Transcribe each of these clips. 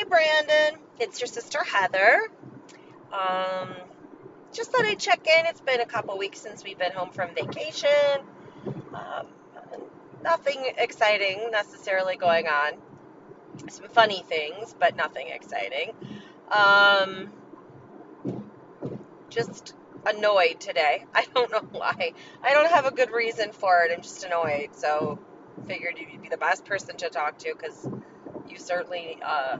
Hey, Brandon. It's your sister Heather. Um, just thought I'd check in. It's been a couple weeks since we've been home from vacation. Um, nothing exciting necessarily going on. Some funny things, but nothing exciting. Um, just annoyed today. I don't know why. I don't have a good reason for it. I'm just annoyed. So figured you'd be the best person to talk to because you certainly uh,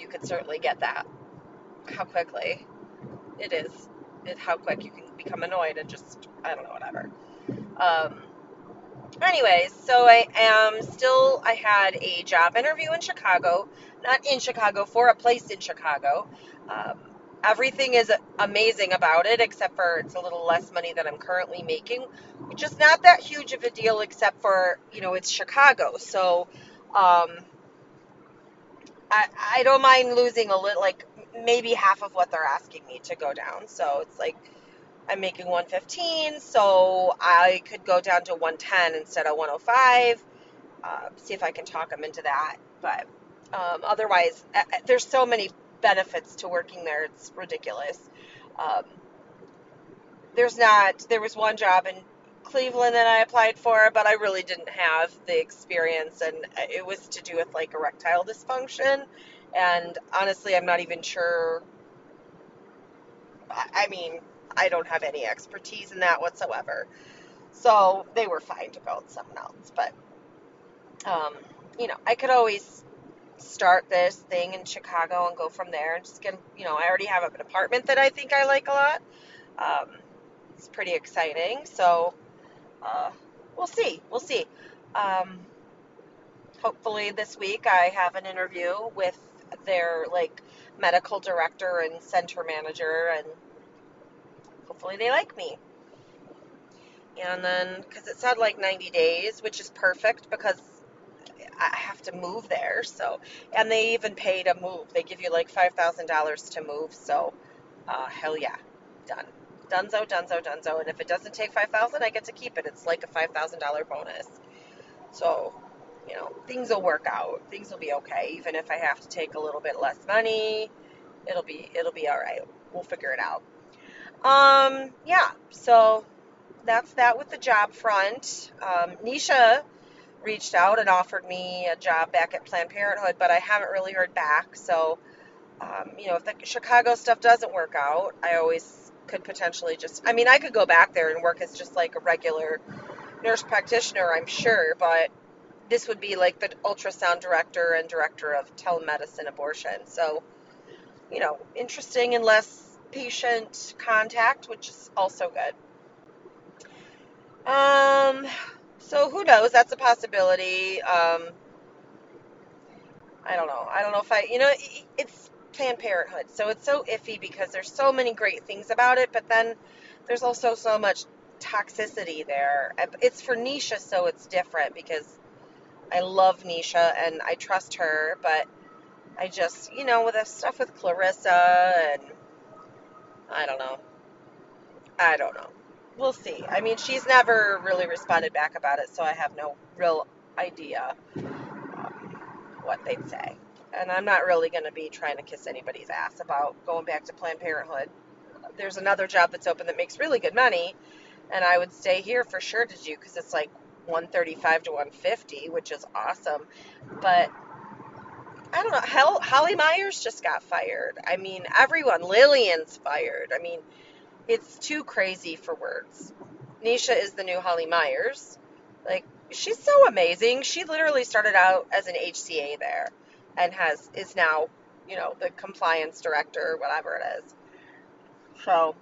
you could certainly get that. How quickly it is, it, how quick you can become annoyed and just I don't know whatever. Um, anyways, so I am still. I had a job interview in Chicago, not in Chicago, for a place in Chicago. Um, everything is amazing about it, except for it's a little less money than I'm currently making, which is not that huge of a deal, except for you know it's Chicago, so. Um, I, I don't mind losing a little, like maybe half of what they're asking me to go down. So it's like I'm making 115, so I could go down to 110 instead of 105. Uh, see if I can talk them into that. But um, otherwise, uh, uh, there's so many benefits to working there. It's ridiculous. Um, there's not. There was one job in Cleveland that I applied for, but I really didn't have the experience, and it was to do with like erectile dysfunction. And honestly, I'm not even sure. I mean, I don't have any expertise in that whatsoever. So they were fine to go with someone else. But, um, you know, I could always start this thing in Chicago and go from there and just get, you know, I already have an apartment that I think I like a lot. Um, it's pretty exciting. So, uh, we'll see. We'll see. Um, hopefully this week I have an interview with their like medical director and center manager, and hopefully they like me. And then, because it said like 90 days, which is perfect because I have to move there. So, and they even pay to move. They give you like $5,000 to move. So, uh, hell yeah, done. Dunzo, dunzo, dunzo. And if it doesn't take 5000 I get to keep it. It's like a $5,000 bonus. So, you know, things will work out. Things will be okay. Even if I have to take a little bit less money, it'll be it'll be all right. We'll figure it out. Um, yeah. So that's that with the job front. Um, Nisha reached out and offered me a job back at Planned Parenthood, but I haven't really heard back. So, um, you know, if the Chicago stuff doesn't work out, I always could potentially just, I mean, I could go back there and work as just like a regular nurse practitioner, I'm sure, but this would be like the ultrasound director and director of telemedicine abortion. So, you know, interesting and less patient contact, which is also good. Um, so who knows? That's a possibility. Um, I don't know. I don't know if I, you know, it's Planned Parenthood, so it's so iffy because there's so many great things about it, but then there's also so much toxicity there. It's for Nisha, so it's different because I love Nisha and I trust her, but I just, you know, with the stuff with Clarissa and I don't know. I don't know. We'll see. I mean, she's never really responded back about it, so I have no real idea um, what they'd say. And I'm not really going to be trying to kiss anybody's ass about going back to Planned Parenthood. There's another job that's open that makes really good money, and I would stay here for sure to do because it's like 135 to 150, which is awesome. But I don't know. Hell, Holly Myers just got fired. I mean, everyone. Lillian's fired. I mean, it's too crazy for words. Nisha is the new Holly Myers. Like, she's so amazing. She literally started out as an HCA there and has is now, you know, the compliance director, whatever it is. So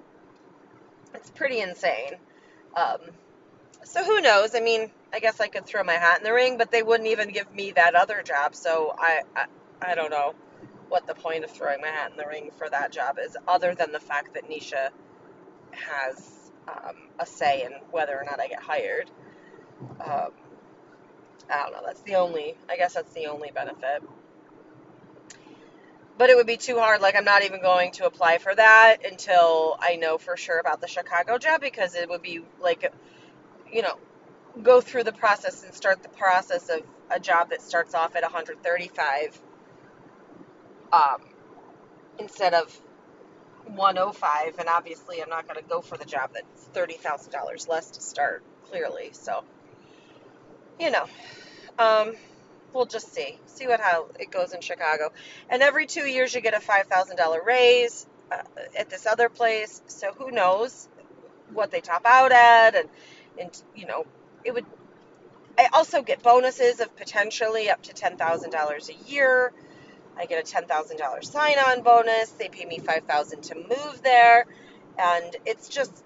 it's pretty insane. Um, so who knows? I mean, I guess I could throw my hat in the ring, but they wouldn't even give me that other job. So I, I, I don't know what the point of throwing my hat in the ring for that job is, other than the fact that Nisha has um, a say in whether or not I get hired. Um, I don't know. That's the only. I guess that's the only benefit. But it would be too hard. Like I'm not even going to apply for that until I know for sure about the Chicago job because it would be like, you know, go through the process and start the process of a job that starts off at 135 um, instead of 105 and obviously I'm not going to go for the job that's $30,000 less to start clearly so you know um, we'll just see see what how it goes in Chicago and every 2 years you get a $5,000 raise uh, at this other place so who knows what they top out at and and you know it would I also get bonuses of potentially up to $10,000 a year I get a $10,000 sign on bonus. They pay me 5000 to move there. And it's just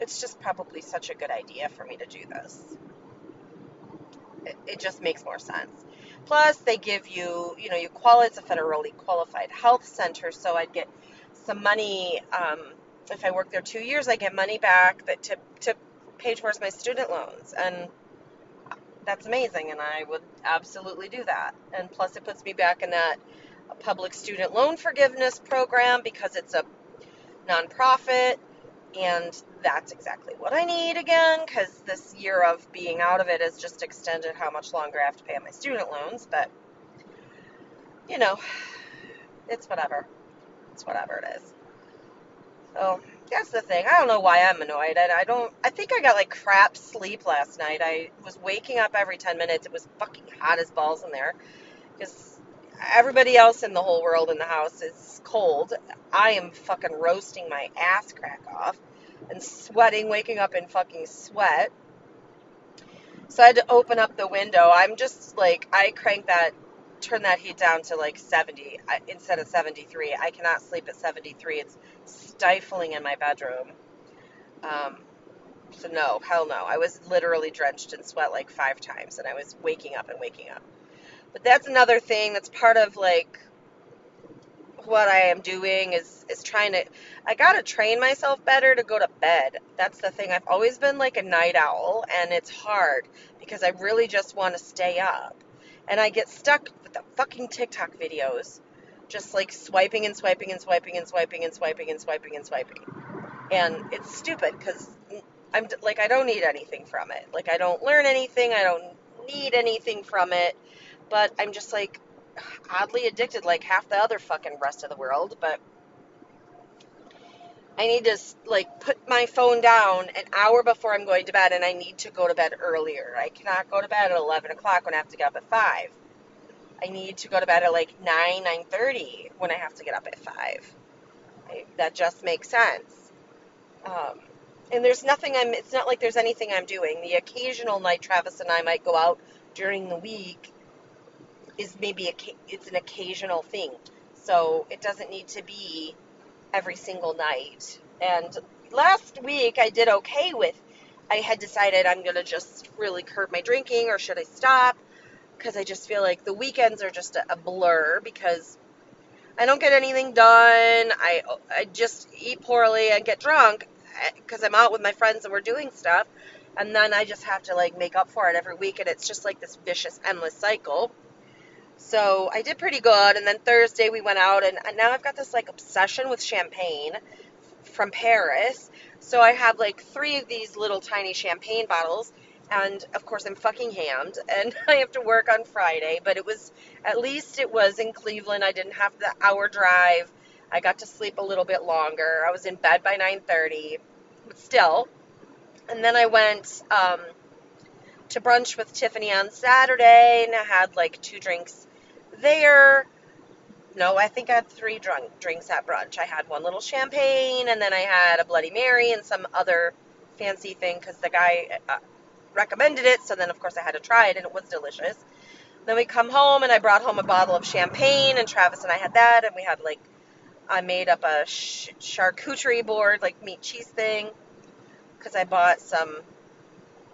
it's just probably such a good idea for me to do this. It, it just makes more sense. Plus, they give you, you know, you qualify. It's a federally qualified health center, so I'd get some money. Um, if I work there two years, I get money back that to to pay towards my student loans, and that's amazing. And I would absolutely do that. And plus, it puts me back in that public student loan forgiveness program because it's a nonprofit and that's exactly what I need again because this year of being out of it has just extended how much longer I have to pay on my student loans. But, you know, it's whatever. It's whatever it is. So that's the thing. I don't know why I'm annoyed. And I don't, I think I got like crap sleep last night. I was waking up every 10 minutes. It was fucking hot as balls in there because everybody else in the whole world in the house is cold. I am fucking roasting my ass crack off and sweating, waking up in fucking sweat. So I had to open up the window. I'm just like, I crank that, turn that heat down to like 70 instead of 73. I cannot sleep at 73. It's stifling in my bedroom. Um, so no, hell no. I was literally drenched in sweat like five times and I was waking up and waking up. But that's another thing that's part of like what I am doing is is trying to I got to train myself better to go to bed. That's the thing. I've always been like a night owl and it's hard because I really just want to stay up. And I get stuck with the fucking TikTok videos just like swiping and swiping and swiping and swiping and swiping and swiping and swiping. And it's stupid cuz I'm like I don't need anything from it. Like I don't learn anything. I don't need anything from it but I'm just like oddly addicted like half the other fucking rest of the world. But I need to like put my phone down an hour before I'm going to bed, and I need to go to bed earlier. I cannot go to bed at 11 o'clock when I have to get up at five. I need to go to bed at like 9, 9.30 when I have to get up at 5. I, that just makes sense. Um, and there's nothing I'm, it's not like there's anything I'm doing. The occasional night Travis and I might go out during the week is maybe a, it's an occasional thing. So it doesn't need to be every single night. And last week I did okay with I had decided I'm going to just really curb my drinking or should I stop? Because I just feel like the weekends are just a, a blur because I don't get anything done. I I just eat poorly and get drunk because eh, I'm out with my friends and we're doing stuff. And then I just have to like make up for it every week and it's just like this vicious endless cycle. So I did pretty good. And then Thursday we went out, and, now I've got this like obsession with champagne from Paris. So I have like three of these little tiny champagne bottles. And of course, I'm fucking hammed, and I have to work on Friday. But it was at least it was in Cleveland. I didn't have the hour drive. I got to sleep a little bit longer. I was in bed by 9:30, but still. And then I went um, to brunch with Tiffany on Saturday, and I had like two drinks there. No, I think I had three drunk drinks at brunch. I had one little champagne, and then I had a Bloody Mary and some other fancy thing because the guy uh, recommended it. So then, of course, I had to try it, and it was delicious. Then we come home, and I brought home a bottle of champagne, and Travis and I had that, and we had like I made up a sh- charcuterie board, like meat cheese thing, because I bought some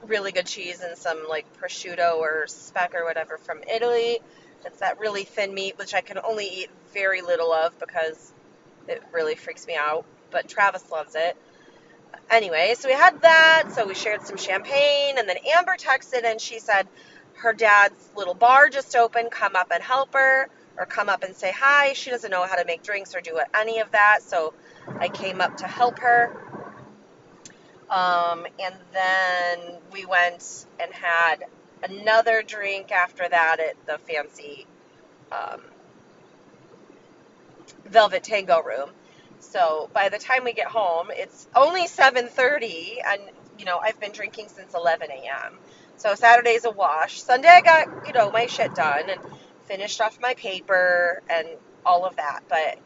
really good cheese and some like prosciutto or speck or whatever from Italy. It's that really thin meat, which I can only eat very little of because it really freaks me out. But Travis loves it. Anyway, so we had that. So we shared some champagne. And then Amber texted and she said her dad's little bar just opened. Come up and help her or come up and say hi. She doesn't know how to make drinks or do any of that. So I came up to help her. Um, and then we went and had another drink after that at the fancy um, Velvet Tango room. So by the time we get home, it's only 7:30, and you know I've been drinking since 11 a.m. So Saturday's a wash. Sunday I got you know my shit done and finished off my paper and all of that, but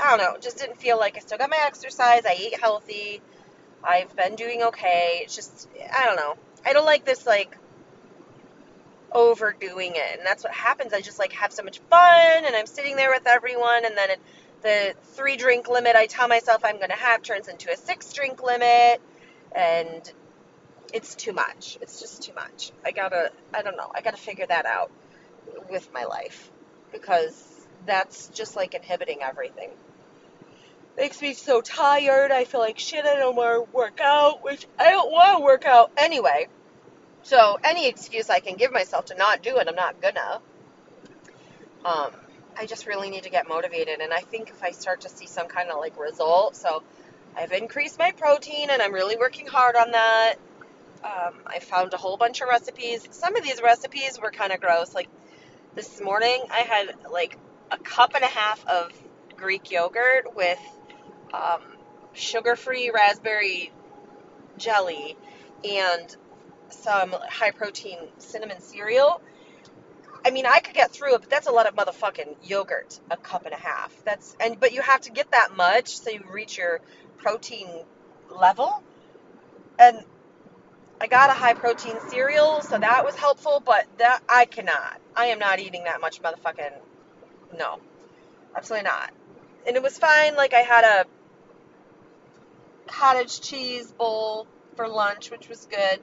I don't know, just didn't feel like I still got my exercise. I ate healthy. I've been doing okay. It's just I don't know. I don't like this like overdoing it, and that's what happens. I just like have so much fun, and I'm sitting there with everyone, and then it, the three drink limit I tell myself I'm going to have turns into a six drink limit, and it's too much. It's just too much. I gotta, I don't know. I gotta figure that out with my life because that's just like inhibiting everything. Makes me so tired. I feel like shit. I don't want to work out, which I don't want to work out anyway. So any excuse I can give myself to not do it, I'm not gonna. Um, I just really need to get motivated, and I think if I start to see some kind of like result, so I've increased my protein, and I'm really working hard on that. Um, I found a whole bunch of recipes. Some of these recipes were kind of gross. Like this morning, I had like a cup and a half of Greek yogurt with um, sugar-free raspberry jelly and some high protein cinnamon cereal. I mean, I could get through it, but that's a lot of motherfucking yogurt, a cup and a half. That's and but you have to get that much so you reach your protein level. And I got a high protein cereal, so that was helpful, but that I cannot. I am not eating that much motherfucking no. Absolutely not. And it was fine like I had a cottage cheese bowl for lunch, which was good.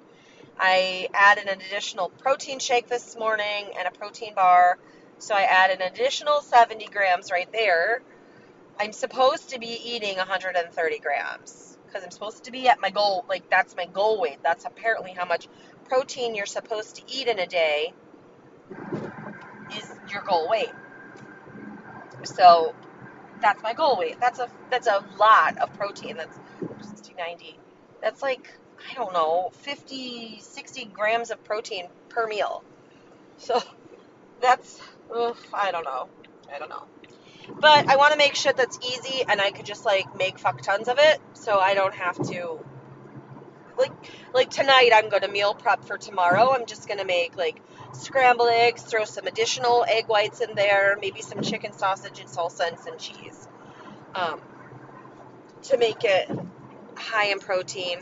I added an additional protein shake this morning and a protein bar. So I added an additional 70 grams right there. I'm supposed to be eating 130 grams because I'm supposed to be at my goal. Like, that's my goal weight. That's apparently how much protein you're supposed to eat in a day is your goal weight. So that's my goal weight. That's a that's a lot of protein. That's 60, 90. That's like I don't know, 50, 60 grams of protein per meal. So that's, I don't know. I don't know. But I want to make shit that's easy and I could just like make fuck tons of it so I don't have to. Like, like tonight, I'm going to meal prep for tomorrow. I'm just going to make like scrambled eggs, throw some additional egg whites in there, maybe some chicken sausage and salsa and some cheese um, to make it high in protein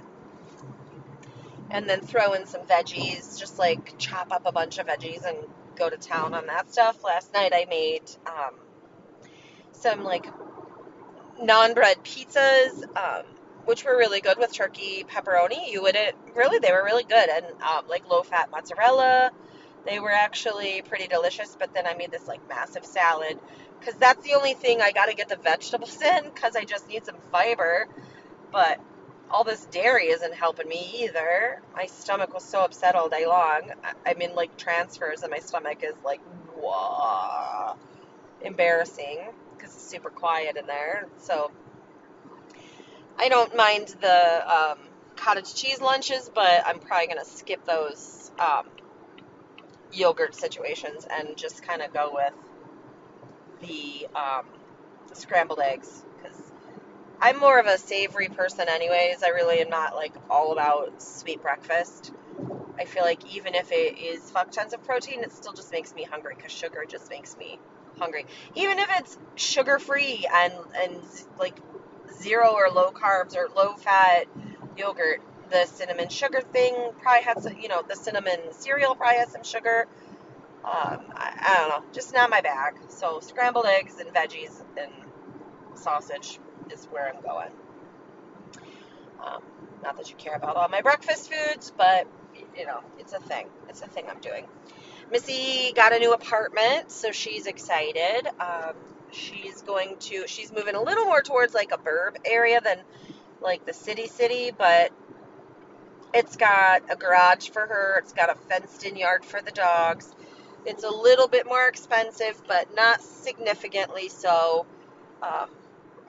and then throw in some veggies, just like chop up a bunch of veggies and go to town on that stuff. Last night I made um, some like non bread pizzas, um, which were really good with turkey pepperoni. You wouldn't really, they were really good, and um, like low fat mozzarella. They were actually pretty delicious, but then I made this like massive salad because that's the only thing I got to get the vegetables in because I just need some fiber. But all this dairy isn't helping me either. My stomach was so upset all day long. I'm in like transfers, and my stomach is like, whoa, embarrassing because it's super quiet in there. So I don't mind the um, cottage cheese lunches, but I'm probably gonna skip those um, yogurt situations and just kind of go with the um, scrambled eggs because I'm more of a savory person, anyways. I really am not like all about sweet breakfast. I feel like even if it is fuck tons of protein, it still just makes me hungry because sugar just makes me hungry. Even if it's sugar free and and like zero or low carbs or low fat yogurt, the cinnamon sugar thing probably had some, you know the cinnamon cereal probably had some sugar. Um, I, I don't know, just not my bag. So scrambled eggs and veggies and sausage is where I'm going. Um, not that you care about all my breakfast foods, but you know, it's a thing. It's a thing I'm doing. Missy got a new apartment, so she's excited. Um, she's going to, she's moving a little more towards like a burb area than like the city city, but it's got a garage for her. It's got a fenced in yard for the dogs. It's a little bit more expensive, but not significantly so. Um,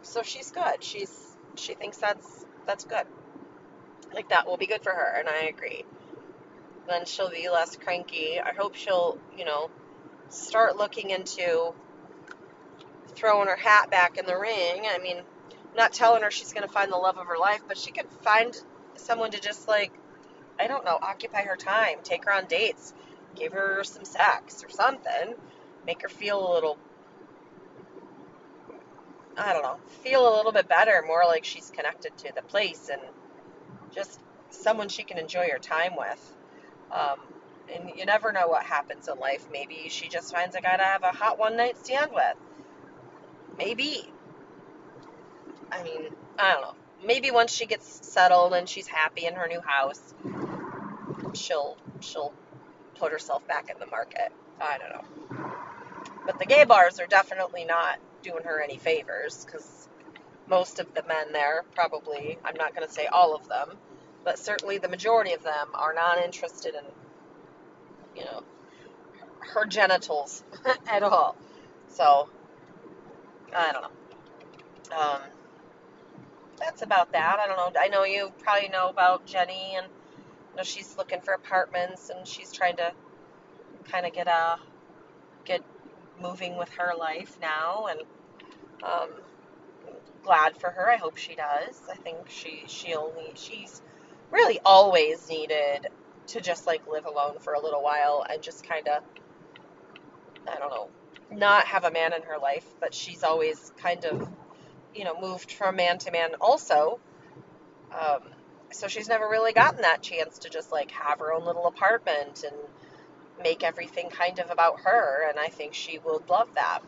so she's good. She's she thinks that's that's good. Like that will be good for her, and I agree. Then she'll be less cranky. I hope she'll, you know, start looking into throwing her hat back in the ring. I mean, I'm not telling her she's going to find the love of her life, but she could find someone to just like, I don't know, occupy her time, take her on dates, give her some sex or something, make her feel a little, I don't know, feel a little bit better, more like she's connected to the place and just someone she can enjoy her time with. Um, and you never know what happens in life. Maybe she just finds a guy to have a hot one night stand with. Maybe. I mean, I don't know. Maybe once she gets settled and she's happy in her new house, she'll she'll put herself back in the market. I don't know. But the gay bars are definitely not doing her any favors because most of the men there probably, I'm not going to say all of them, but certainly the majority of them are not interested in, you know, her genitals at all. So, I don't know. Um, that's about that. I don't know. I know you probably know about Jenny, and you know she's looking for apartments, and she's trying to kind of get a get moving with her life now, and um, glad for her. I hope she does. I think she she'll need. She's really always needed to just like live alone for a little while and just kind of I don't know, not have a man in her life, but she's always kind of you know moved from man to man also. Um, so she's never really gotten that chance to just like have her own little apartment and make everything kind of about her and I think she would love that.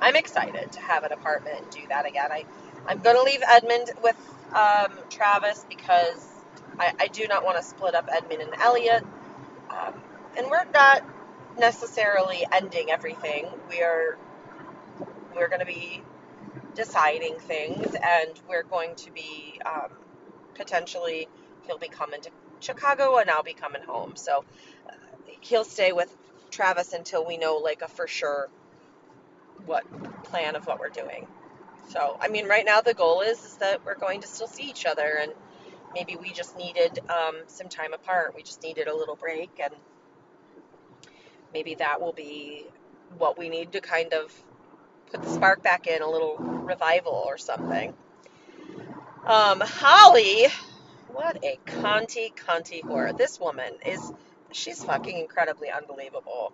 I'm excited to have an apartment and do that again. I, I'm going to leave Edmund with um, Travis because I, I, do not want to split up Edmund and Elliot. Um, and we're not necessarily ending everything. We are we're going to be deciding things, and we're going to be um, potentially he'll be coming to Chicago, and I'll be coming home. So uh, he'll stay with Travis until we know like a for sure what plan of what we're doing. So, I mean, right now the goal is, is that we're going to still see each other, and maybe we just needed um, some time apart. We just needed a little break, and maybe that will be what we need to kind of put the spark back in, a little revival or something. Um, Holly, what a Conti Conti whore. This woman is she's fucking incredibly unbelievable.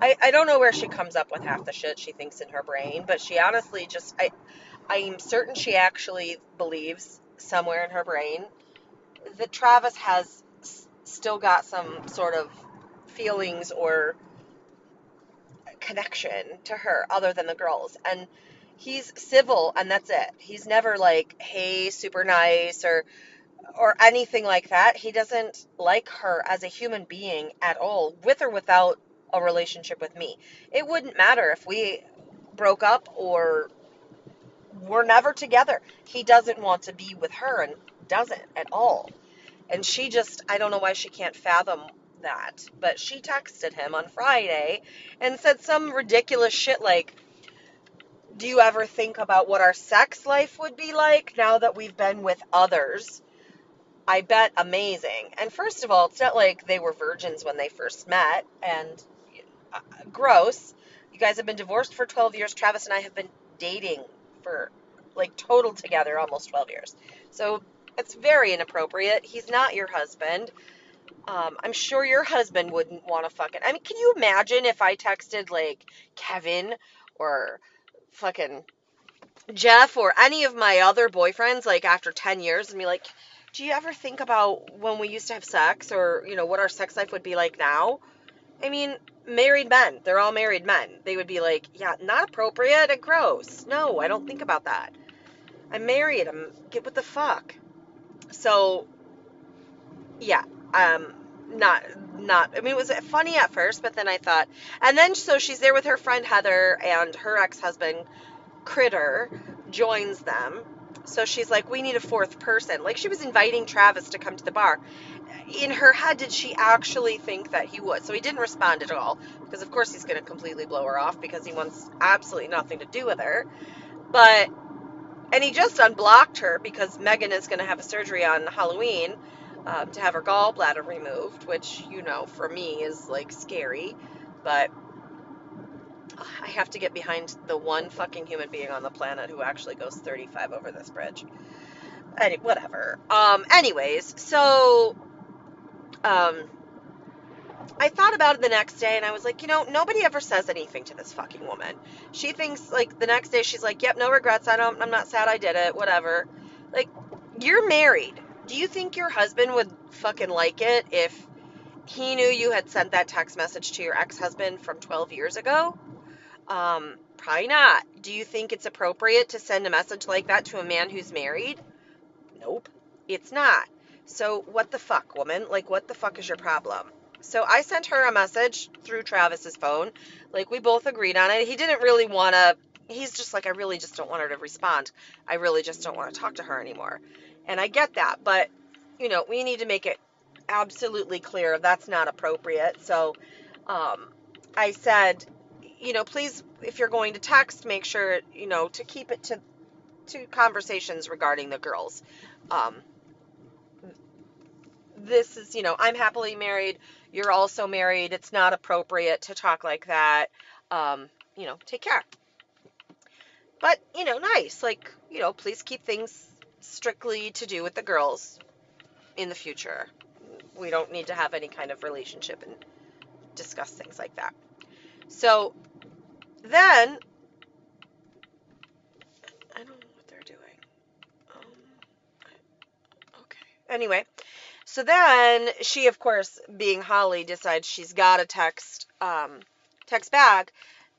I, I don't know where she comes up with half the shit she thinks in her brain, but she honestly just I I'm certain she actually believes somewhere in her brain that Travis has still got some sort of feelings or connection to her other than the girls and he's civil and that's it. He's never like, "Hey, super nice" or or anything like that. He doesn't like her as a human being at all, with or without a relationship with me. It wouldn't matter if we broke up or were never together. He doesn't want to be with her and doesn't at all. And she just, I don't know why she can't fathom that. But she texted him on Friday and said some ridiculous shit like, Do you ever think about what our sex life would be like now that we've been with others? I bet amazing. And first of all, it's not like they were virgins when they first met and uh, gross. You guys have been divorced for 12 years. Travis and I have been dating for like total together almost 12 years. So it's very inappropriate. He's not your husband. Um, I'm sure your husband wouldn't want to fuck fucking. I mean, can you imagine if I texted like Kevin or fucking Jeff or any of my other boyfriends like after 10 years and be like, do you ever think about when we used to have sex or, you know, what our sex life would be like now? I mean, married men, they're all married men. They would be like, yeah, not appropriate and gross. No, I don't think about that. I'm married. I'm get what the fuck. So, yeah, um, not not. I mean, it was funny at first, but then I thought, and then so she's there with her friend Heather and her ex husband Critter joins them so she's like, we need a fourth person. Like she was inviting Travis to come to the bar. In her head, did she actually think that he would? So he didn't respond at all because, of course, he's going to completely blow her off because he wants absolutely nothing to do with her. But, and he just unblocked her because Megan is going to have a surgery on Halloween um, to have her gallbladder removed, which, you know, for me is like scary. But I have to get behind the one fucking human being on the planet who actually goes 35 over this bridge. Any, whatever. Um, anyways, so um, I thought about it the next day and I was like, you know, nobody ever says anything to this fucking woman. She thinks like the next day she's like, yep, no regrets. I don't I'm not sad I did it, whatever. Like you're married. Do you think your husband would fucking like it if he knew you had sent that text message to your ex-husband from 12 years ago? Um, probably not. Do you think it's appropriate to send a message like that to a man who's married? Nope. It's not. So what the fuck, woman? Like what the fuck is your problem? So I sent her a message through Travis's phone. Like we both agreed on it. He didn't really want to he's just like I really just don't want her to respond. I really just don't want to talk to her anymore. And I get that, but you know, we need to make it absolutely clear that's not appropriate. So um I said, you know, please if you're going to text, make sure, you know, to keep it to to conversations regarding the girls. Um this is, you know, I'm happily married. You're also married. It's not appropriate to talk like that. Um, you know, take care. But, you know, nice. Like, you know, please keep things strictly to do with the girls in the future. We don't need to have any kind of relationship and discuss things like that. So then, I don't know what they're doing. Um, okay. Anyway, so then she, of course, being Holly, decides she's got to text, um, text back,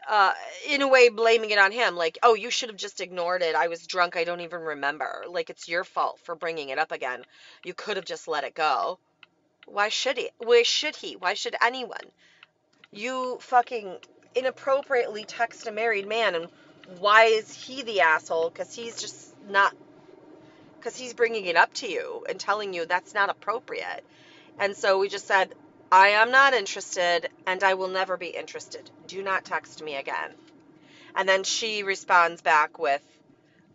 uh, in a way blaming it on him. Like, oh, you should have just ignored it. I was drunk. I don't even remember. Like, it's your fault for bringing it up again. You could have just let it go. Why should he? Why should he? Why should anyone? You fucking inappropriately text a married man, and why is he the asshole? Because he's just not because he's bringing it up to you and telling you that's not appropriate. And so we just said, I am not interested and I will never be interested. Do not text me again. And then she responds back with,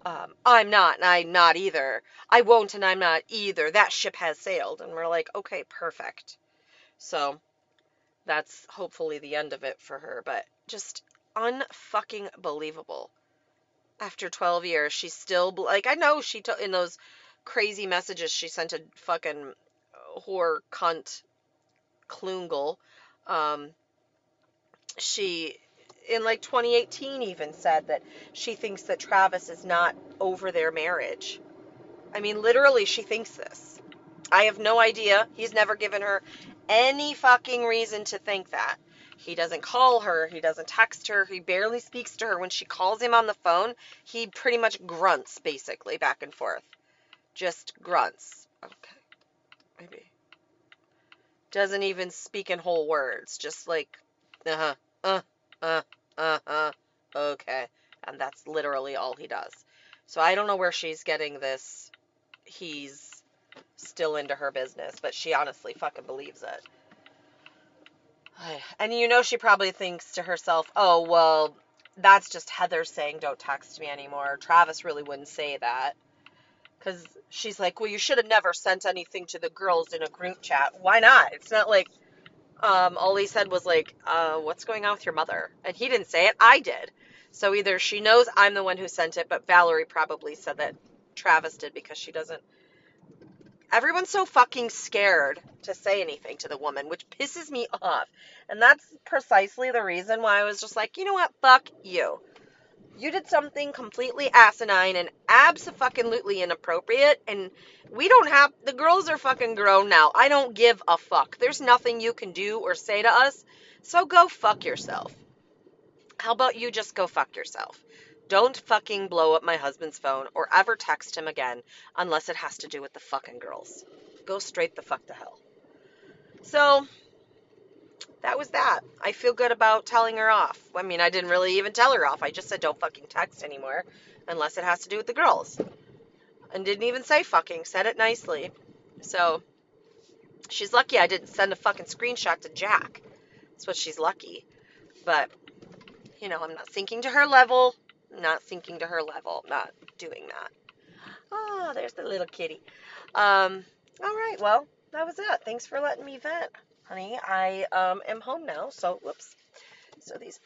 um, I'm not and I'm not either. I won't and I'm not either. That ship has sailed. And we're like, okay, perfect. So that's hopefully the end of it for her. But just unfucking believable after 12 years, she's still like I know she took in those crazy messages she sent a fucking whore cunt klungle. Um, she in like 2018 even said that she thinks that Travis is not over their marriage. I mean, literally, she thinks this. I have no idea. He's never given her any fucking reason to think that. He doesn't call her. He doesn't text her. He barely speaks to her. When she calls him on the phone, he pretty much grunts basically back and forth. Just grunts. Okay. Doesn't even speak in whole words. Just like, uh huh, uh, uh, uh, uh, okay. And that's literally all he does. So I don't know where she's getting this. He's still into her business, but she honestly fucking believes it. And you know, she probably thinks to herself, oh, well, that's just Heather saying don't text me anymore. Travis really wouldn't say that. Because she's like, well, you should have never sent anything to the girls in a group chat. Why not? It's not like um, all he said was like, uh, what's going on with your mother? And he didn't say it. I did. So either she knows I'm the one who sent it, but Valerie probably said that Travis did because she doesn't Everyone's so fucking scared to say anything to the woman, which pisses me off. And that's precisely the reason why I was just like, you know what? Fuck you. You did something completely asinine and absolutely inappropriate. And we don't have, the girls are fucking grown now. I don't give a fuck. There's nothing you can do or say to us. So go fuck yourself. How about you just go fuck yourself? Don't fucking blow up my husband's phone or ever text him again unless it has to do with the fucking girls. Go straight the fuck to hell. So, that was that. I feel good about telling her off. I mean, I didn't really even tell her off. I just said don't fucking text anymore unless it has to do with the girls. And didn't even say fucking, said it nicely. So, she's lucky I didn't send a fucking screenshot to Jack. That's what she's lucky. But, you know, I'm not sinking to her level not sinking to her level, not doing that. Oh, there's the little kitty. Um, all right, well, that was it. Thanks for letting me vent, honey. I um, am home now, so whoops. So these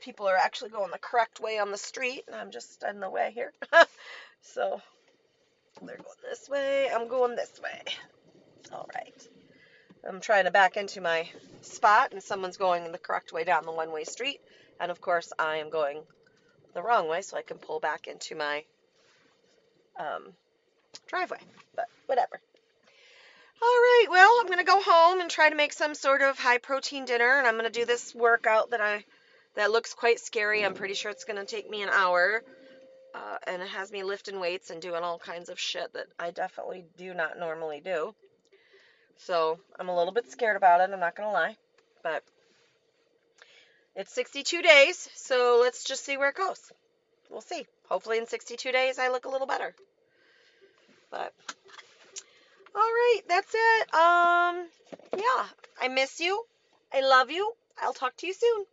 people are actually going the correct way on the street, and I'm just in the way here. so they're going this way, I'm going this way. All right. I'm trying to back into my spot, and someone's going the correct way down the one way street. And of course, I am going the wrong way, so I can pull back into my um, driveway. But whatever. All right, well, I'm going to go home and try to make some sort of high protein dinner, and I'm going to do this workout that I that looks quite scary. I'm pretty sure it's going to take me an hour. Uh, and it has me lifting weights and doing all kinds of shit that I definitely do not normally do. So I'm a little bit scared about it, I'm not going to lie. But it's 62 days, so let's just see where it goes. We'll see. Hopefully, in 62 days, I look a little better. But, all right, that's it. Um, yeah, I miss you. I love you. I'll talk to you soon.